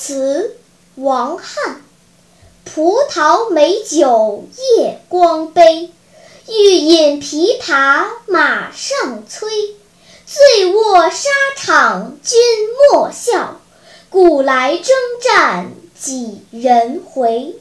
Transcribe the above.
词王翰葡萄美酒夜光杯欲饮琵琶马上催。醉卧沙场君莫笑古来征战几人回。